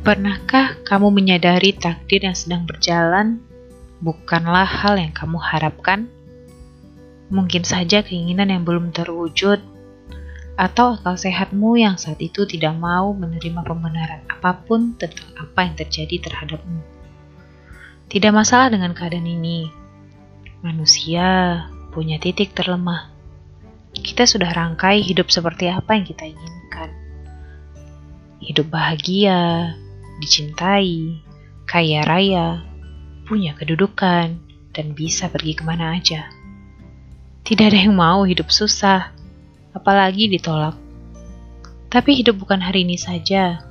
Pernahkah kamu menyadari takdir yang sedang berjalan bukanlah hal yang kamu harapkan? Mungkin saja keinginan yang belum terwujud, atau akal sehatmu yang saat itu tidak mau menerima pembenaran apa pun tentang apa yang terjadi terhadapmu. Tidak masalah dengan keadaan ini. Manusia punya titik terlemah. Kita sudah rangkai hidup seperti apa yang kita inginkan. Hidup bahagia, dicintai, kaya raya, punya kedudukan, dan bisa pergi ke mana aja. Tidak ada yang mau hidup susah, apalagi ditolak. Tapi hidup bukan hari ini saja.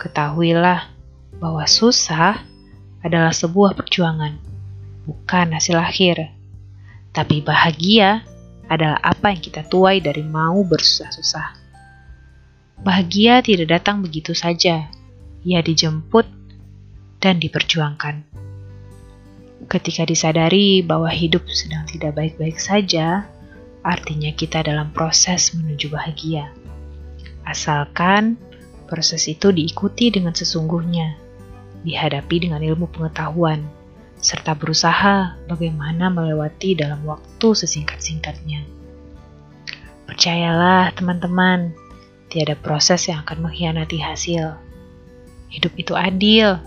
Ketahuilah bahwa susah adalah sebuah perjuangan, bukan hasil akhir. Tapi bahagia adalah apa yang kita tuai dari mau bersusah-susah. Bahagia tidak datang begitu saja, ia dijemput dan diperjuangkan. Ketika disadari bahwa hidup sedang tidak baik-baik saja, artinya kita dalam proses menuju bahagia. Asalkan proses itu diikuti dengan sesungguhnya, dihadapi dengan ilmu pengetahuan, serta berusaha bagaimana melewati dalam waktu sesingkat-singkatnya. Percayalah, teman-teman, tiada proses yang akan mengkhianati hasil. Hidup itu adil.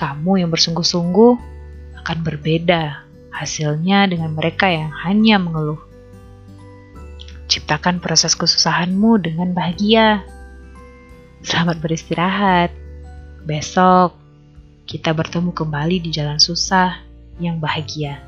Kamu yang bersungguh-sungguh akan berbeda hasilnya dengan mereka yang hanya mengeluh. Ciptakan proses kesusahanmu dengan bahagia. Selamat beristirahat. Besok kita bertemu kembali di jalan susah yang bahagia.